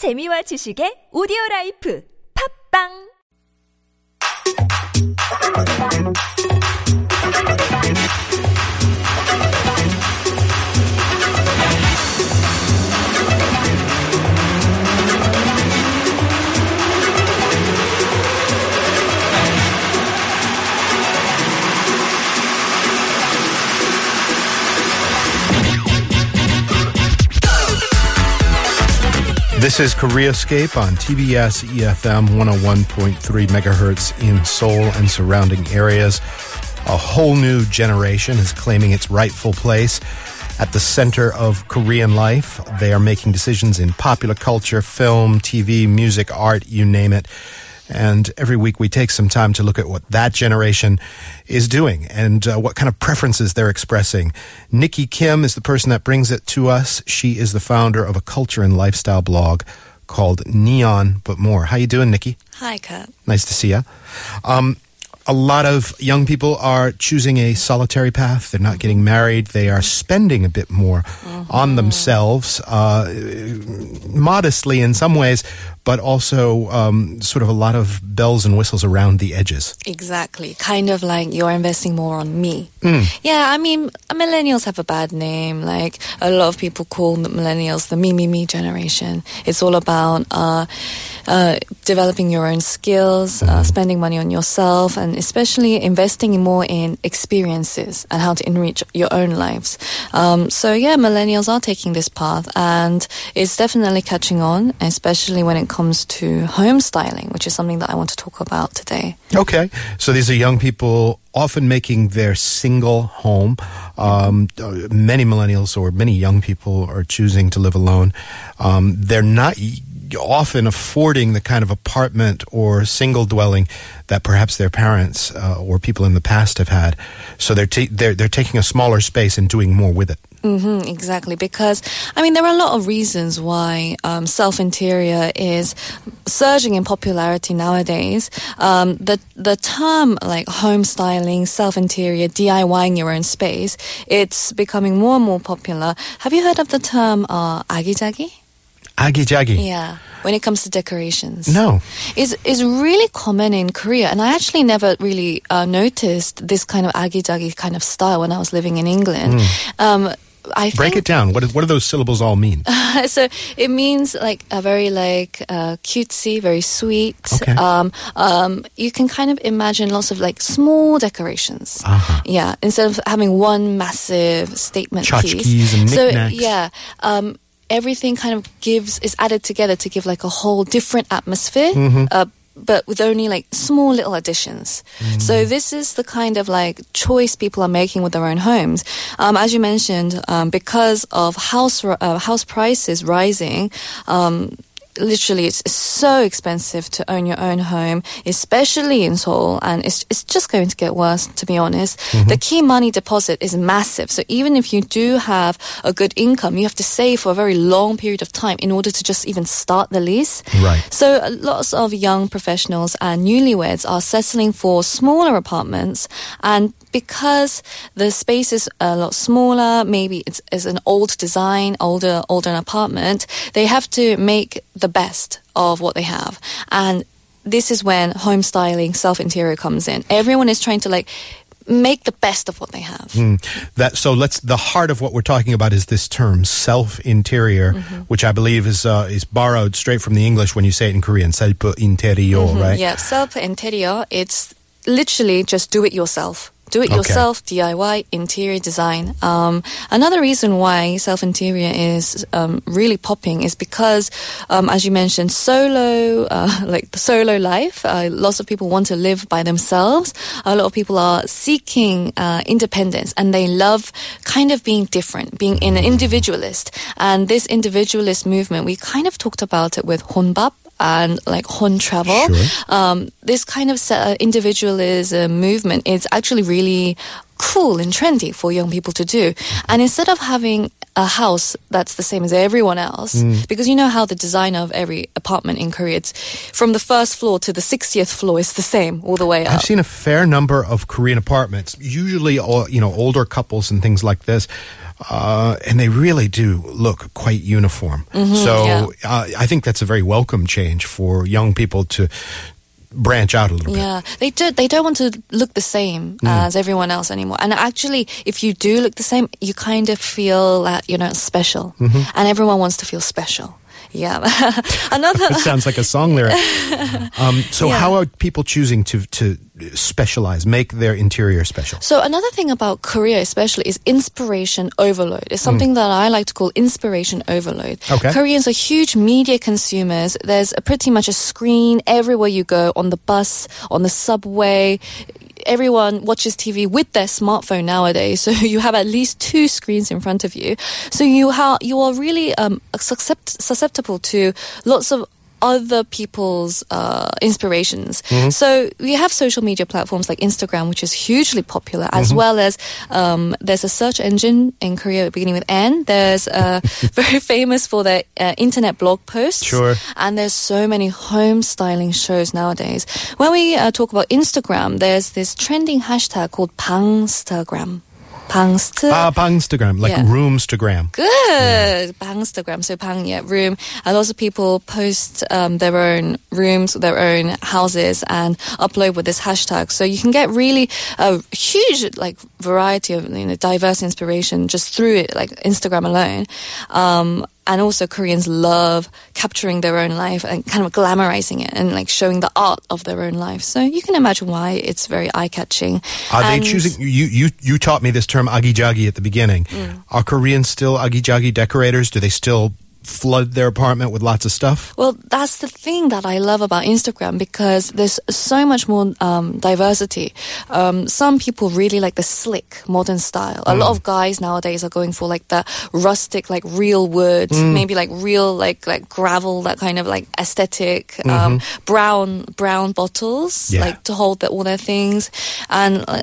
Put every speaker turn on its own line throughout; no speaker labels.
재미와 지식의 오디오 라이프 팝빵
This is Koreascape on TBS EFM 101.3 megahertz in Seoul and surrounding areas. A whole new generation is claiming its rightful place at the center of Korean life. They are making decisions in popular culture, film, TV, music, art, you name it. And every week we take some time to look at what that generation is doing and uh, what kind of preferences they're expressing. Nikki Kim is the person that brings it to us. She is the founder of a culture and lifestyle blog called Neon But More. How you doing, Nikki?
Hi, Kat.
Nice to see you. Um, a lot of young people are choosing a solitary path. They're not getting married. They are spending a bit more on themselves, uh, modestly in some ways, but also um, sort of a lot of bells and whistles around the edges.
Exactly. Kind of like you're investing more on me. Yeah, I mean, millennials have a bad name. Like a lot of people call millennials the me, me, me generation. It's all about uh, uh, developing your own skills, uh, spending money on yourself, and especially investing more in experiences and how to enrich your own lives. Um, so yeah, millennials are taking this path, and it's definitely catching on, especially when it comes to home styling, which is something that I want to talk about today.
Okay. So these are young people often making their single home. Um, many millennials or many young people are choosing to live alone. Um, they're not often affording the kind of apartment or single dwelling that perhaps their parents uh, or people in the past have had. So they're, they're, they're taking a smaller space and doing more with it.
hmm exactly. Because, I mean, there are a lot of reasons why um, self interior is surging in popularity nowadays. Um, the, the term like home styling, self interior, DIYing your own space, it's becoming more and more popular. Have you heard of the term uh, 아
Agijagi,
Yeah. When it comes to decorations,
no,
is is really common in Korea, and I actually never really uh, noticed this kind of agijagi kind of style when I was living in England. Mm. Um, I
break it down. What do, what do those syllables all mean?
So it means like a very like uh, cutesy, very sweet.
Okay.
Um, um, you can kind of imagine lots of like small decorations.
Uh-huh.
Yeah, instead of having one massive statement
Tchotchkes
piece.
And
so yeah. Um, everything kind of gives is added together to give like a whole different atmosphere.
Mm-hmm.
Uh, but with only like small little additions.
Mm.
So this is the kind of like choice people are making with their own homes. Um, as you mentioned, um, because of house uh, house prices rising. Um, Literally, it's, it's so expensive to own your own home, especially in Seoul, and it's it's just going to get worse. To be honest, the key money deposit is massive. So even if you do have a good income, you have to save for a very long period of time in order to just even start the lease.
Right.
So uh, lots of young professionals and newlyweds are settling for smaller apartments and because the space is a lot smaller, maybe it's, it's an old design, older, older apartment, they have to make the best of what they have. And this is when home styling, self interior comes in. Everyone is trying to like make the best of what they have. Hmm.
That so let's the heart of what we're talking about is this term self interior, mm-hmm. which I believe is uh, is borrowed straight from the English when you say it in Korean, self interior, mm-hmm. right?
Yeah, self interior, it's literally just do it yourself. Do it
Okay.
yourself, DIY, interior design. Um, another reason why self interior is um, really popping is because, um, as you mentioned, solo, uh, like the solo life. Uh, lots of people want to live by themselves. A lot of people are seeking uh, independence, and they love kind of being different, being in an individualist. And this individualist movement, we kind of talked about it with Honbap and like Hon travel.
Sure.
Um, this kind of uh, individualism movement is actually really cool and trendy for young people to do. And instead of having a house that's the same as everyone else.
Mm.
Because you know how the designer of every apartment in Korea, it's from the first floor to the 60th floor is the same all the way up.
I've seen a fair number of Korean apartments, usually you know older couples and things like this. Uh, and they really do look quite uniform. so
Mm-hmm, yeah.
uh, I think that's a very welcome change for young people to branch out a little bit.
Yeah, they do. They don't want to look the same
Mm.
as everyone else anymore. And actually, if you do look the same, you kind of feel that you're not special,
Mm-hmm.
and everyone wants to feel special. Yeah, another.
It sounds like a song lyric. Um, so,
Yeah.
how are people choosing to to specialize, make their interior special?
So another thing about Korea, especially, is inspiration overload. It's something that I like to call inspiration overload.
Mm. Okay.
Koreans are huge media consumers. There's a pretty much a screen everywhere you go, on the bus, on the subway. Everyone watches TV with their smartphone nowadays, so you have at least two screens in front of you. So you ha- you are really um, suscept- susceptible to lots of other people's uh, inspirations. So we have social media platforms like Instagram, which is hugely popular, as well as um, there's a search engine in Korea beginning with N. There's uh, very famous for their uh, internet blog posts.
Sure.
And there's so many home styling shows nowadays. When we uh, talk about Instagram, there's this trending hashtag called Pangstagram. Pangst.
Ah, Instagram, like
Yeah.
Roomstagram.
Good. Instagram. So Bang, yeah, room. A lot of people post um, their own rooms, their own houses, and upload with this hashtag. So you can get really a huge like variety of you know diverse inspiration just through it, like Instagram alone. Um, and also Koreans love capturing their own life and kind of glamorizing it and like showing the art of their own life. So you can imagine why it's very eye catching.
Are they choosing? You, you, you taught me this term agijagi at the beginning.
Mm.
Are Koreans still agijagi decorators? Do they still flood their apartment with lots of stuff?
Well, that's the thing that I love about Instagram because there's so much more um, diversity. Um, some people really like the slick modern style. A lot of guys nowadays are going for like the rustic, like real wood, maybe like real like like gravel, that kind of like aesthetic. Um, brown brown bottles,
Yeah.
like to hold the, all their things, and uh,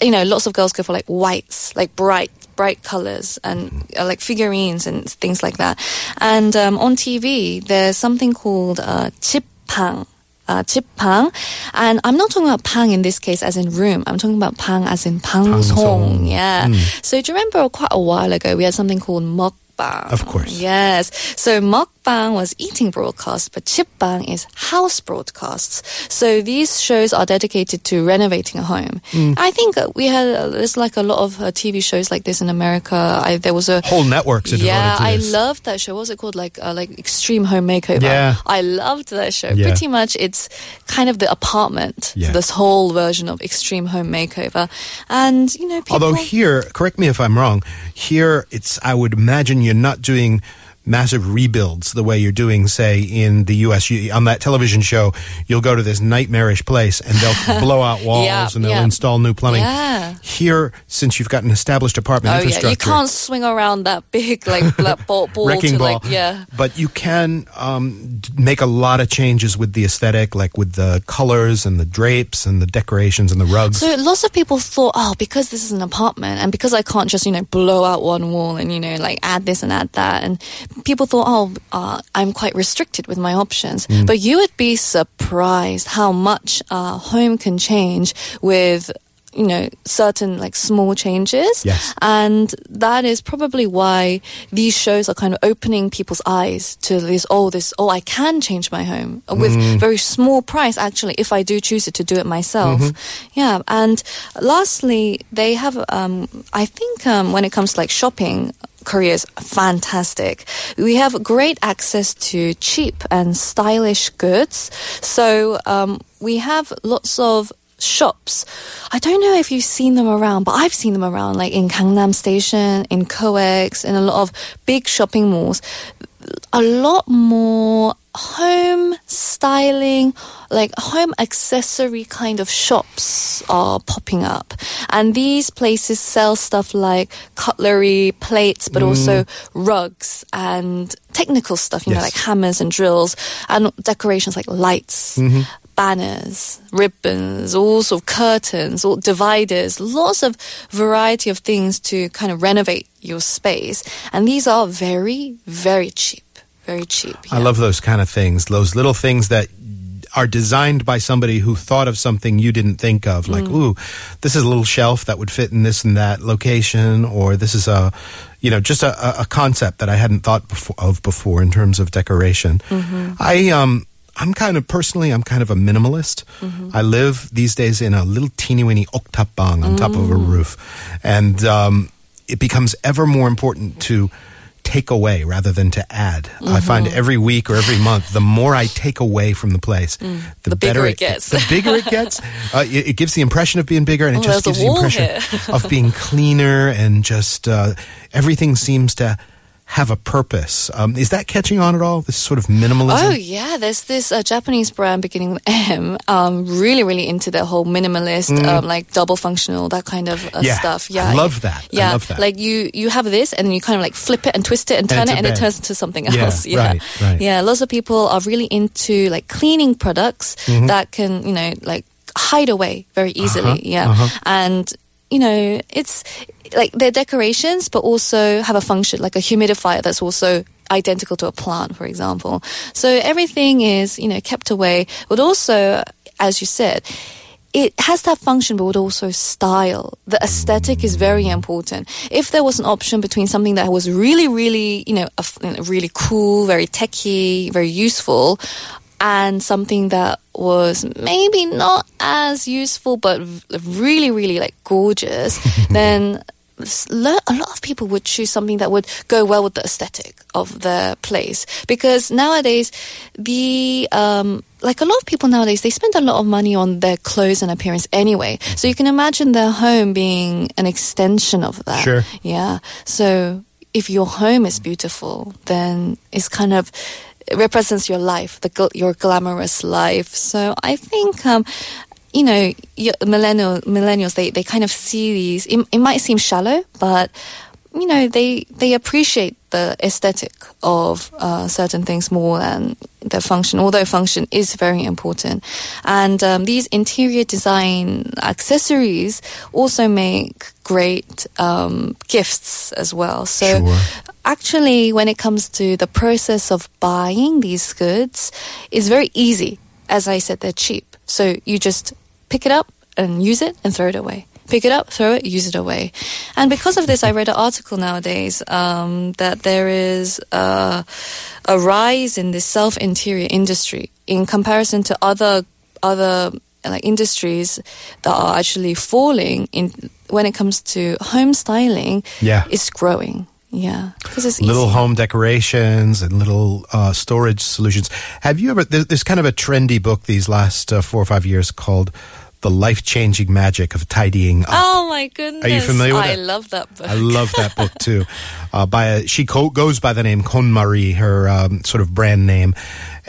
you know, lots of girls go for like whites, like bright bright colors and uh, like figurines and things like that. And um, on TV, there's something called uh, chipang uh, chip pang. And I'm not talking about pang in this case as in room. I'm talking about pang as in pang song. Yeah. Mm. So do you remember quite a while ago we had something called mukbang?
Of course.
Yes. So mukbang was eating broadcast, but chipbang is house broadcasts. So these shows are dedicated to renovating a home.
Mm.
I think we had uh, there's like a lot of uh, TV shows like this in America. I, there was a
Whole devoted
yeah, I loved that show. What was it called? Like uh, like Extreme Home Makeover.
Yeah.
I loved that show.
Yeah.
Pretty much, it's kind of the apartment.
Yeah.
This whole version of Extreme Home Makeover, and you know, people.
Although here, correct me if I'm wrong, here it's, I would imagine you're not doing massive rebuilds the way you're doing, say, in the U.S. You, on that television show, you'll go to this nightmarish place and they'll blow out walls
Yeah,
and they'll
yeah.
install new plumbing.
Yeah.
Here, since you've got an established apartment
Oh yeah, you can't swing around that big like that ball, ball
wrecking
to
ball.
like yeah.
But you can um, make a lot of changes with the aesthetic, like with the colors and the drapes and the decorations and the rugs.
So lots of people thought, oh, because this is an apartment and because I can't just, you know, blow out one wall and, you know, like add this and add that. And people thought, oh, uh, I'm quite restricted with my options.
Mm.
But you would be surprised how much uh, home can change with you know certain like small changes
Yes.
and that is probably why these shows are kind of opening people's eyes to this oh this oh i can change my home with very small price actually if i do choose it to do it myself yeah and lastly they have um, i think um, when it comes to like shopping Korea is fantastic. We have great access to cheap and stylish goods. So um, we have lots of shops. I don't know if you've seen them around, but I've seen them around, like in Gangnam Station, in COEX, in a lot of big shopping malls. A lot more home styling, like home accessory kind of shops are popping up. And these places sell stuff like cutlery, plates, but mm. also rugs and technical stuff, you know, like hammers and drills and decorations like lights. Mm-hmm. Banners, ribbons, all sort of curtains, all dividers, lots of variety of things to kind of renovate your space. And these are very, very cheap. Very cheap.
I love those kind of things, those little things that are designed by somebody who thought of something you didn't think of. Like,
Mm.
ooh, this is a little shelf that would fit in this and that location, or this is a, you know, just a, a- a concept that I hadn't thought before, of before in terms of decoration.
Mm-hmm.
I, um, I'm kind of personally, I'm kind of a minimalist.
Mm-hmm.
I live these days in a little teeny weeny oktapbang on top of a
Mm.
roof, and um, it becomes ever more important to take away rather than to add. I find
Mm-hmm.
every week or every month, the more I take away from the place, the,
Mm. The
better
bigger it gets.
The bigger it gets, uh, it, it gives the impression of being bigger, and it
Oh,
just gives the impression of being cleaner and just uh, everything seems to have a purpose. Um, is that catching on at all? This sort of minimalism.
Oh yeah, there's this uh, Japanese brand beginning with M, um, really really into the whole minimalist, um, like double functional, that kind of uh,
Mm. Yeah,
stuff.
I
Yeah,
love that. I
Yeah,
love that.
like you you have this and you kind of like flip it and twist it and turn
it's
it and it turns into something
Yeah,
else. Yeah,
right, right.
yeah. Lots of people are really into like cleaning products
Mm-hmm.
that can you know like hide away very easily.
Uh-huh,
yeah,
uh-huh.
and you know it's like they're decorations but also have a function like a humidifier that's also identical to a plant for example. So everything is you know kept away. But also as you said it has that function but would also style. The aesthetic is very important. If there was an option between something that was really really you know, a really cool very techy very useful and something that was maybe not as useful but really really like gorgeous then a lot of people would choose something that would go well with the aesthetic of the place. Because nowadays the um like a lot of people nowadays they spend a lot of money on their clothes and appearance anyway. So you can imagine their home being an extension of that.
Sure.
yeah. So if your home is beautiful then it's kind of represents your life the your glamorous life so i think um you know, millennial millennials they, they kind of see these. It, it might seem shallow, but you know they they appreciate the aesthetic of uh, certain things more than the function. Although function is very important, and um, these interior design accessories also make great um, gifts as well. So
Sure.
actually, when it comes to the process of buying these goods, it's very easy. As I said, they're cheap. So you just pick it up and use it and throw it away. Pick it up, throw it, use it away. And because of this, I read an article nowadays um, that there is uh, a rise in the self interior industry in comparison to other other like industries that are actually falling in when it comes to home styling.
Yeah.
it's growing. Yeah, because it's
little
easy.
home decorations and little uh, storage solutions. Have you ever? There's, there's kind of a trendy book these last uh, four or five years called "The Life Changing Magic of Tidying Up."
Oh my goodness!
Are you familiar with
I
it?
love that book.
I love that book too. Uh, by a, she co- goes by the name KonMari, her um, sort of brand name,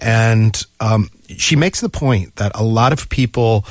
and um, she makes the point that a lot of people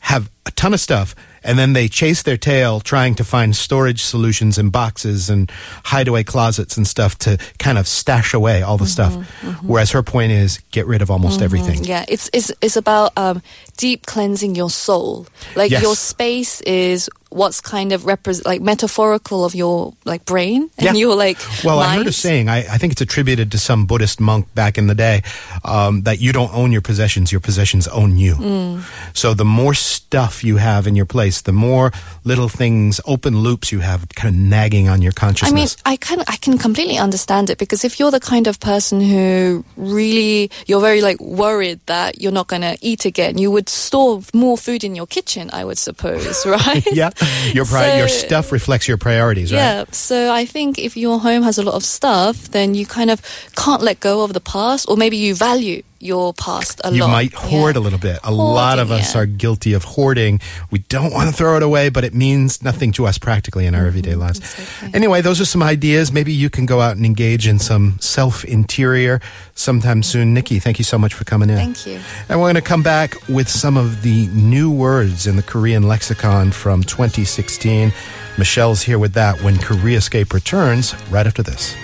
have a ton of stuff and then they chase their tail trying to find storage solutions in boxes and hideaway closets and stuff to kind of stash away all the stuff. Mm-hmm, mm-hmm. Whereas her point is get rid of almost mm-hmm. everything.
Yeah, it's it's it's about um, deep cleansing your soul. Like
Yes.
your space is what's kind of repres like metaphorical of your like brain and
Yeah.
your like.
Well, I heard a saying, I, I think it's attributed to some Buddhist monk back in the day, um, that you don't own your possessions, your possessions own you.
Mm.
So the more stuff you have in your place, the more little things, open loops you have kind of nagging on your consciousness.
I mean. I can I can completely understand it because if you're the kind of person who really you're very like worried that you're not going to eat again, you would store more food in your kitchen, I would suppose, right?
yeah, your pri- your stuff reflects your priorities, right?
Yeah, so I think if your home has a lot of stuff, then you kind of can't let go of the past, or maybe you value your past a
you
lot.
might hoard
Yeah.
a little bit. A lot of us
yeah.
are guilty of hoarding. We don't want to throw it away, but it means nothing to us practically in our everyday lives.
Mm-hmm.
Anyway, those are some ideas. Maybe you can go out and engage in some self interior sometime soon. Nikki, thank you so much for coming in.
Thank you.
And we're going to come back with some of the new words in the Korean lexicon from 2016. Michelle's here with that when Koreascape returns right after this.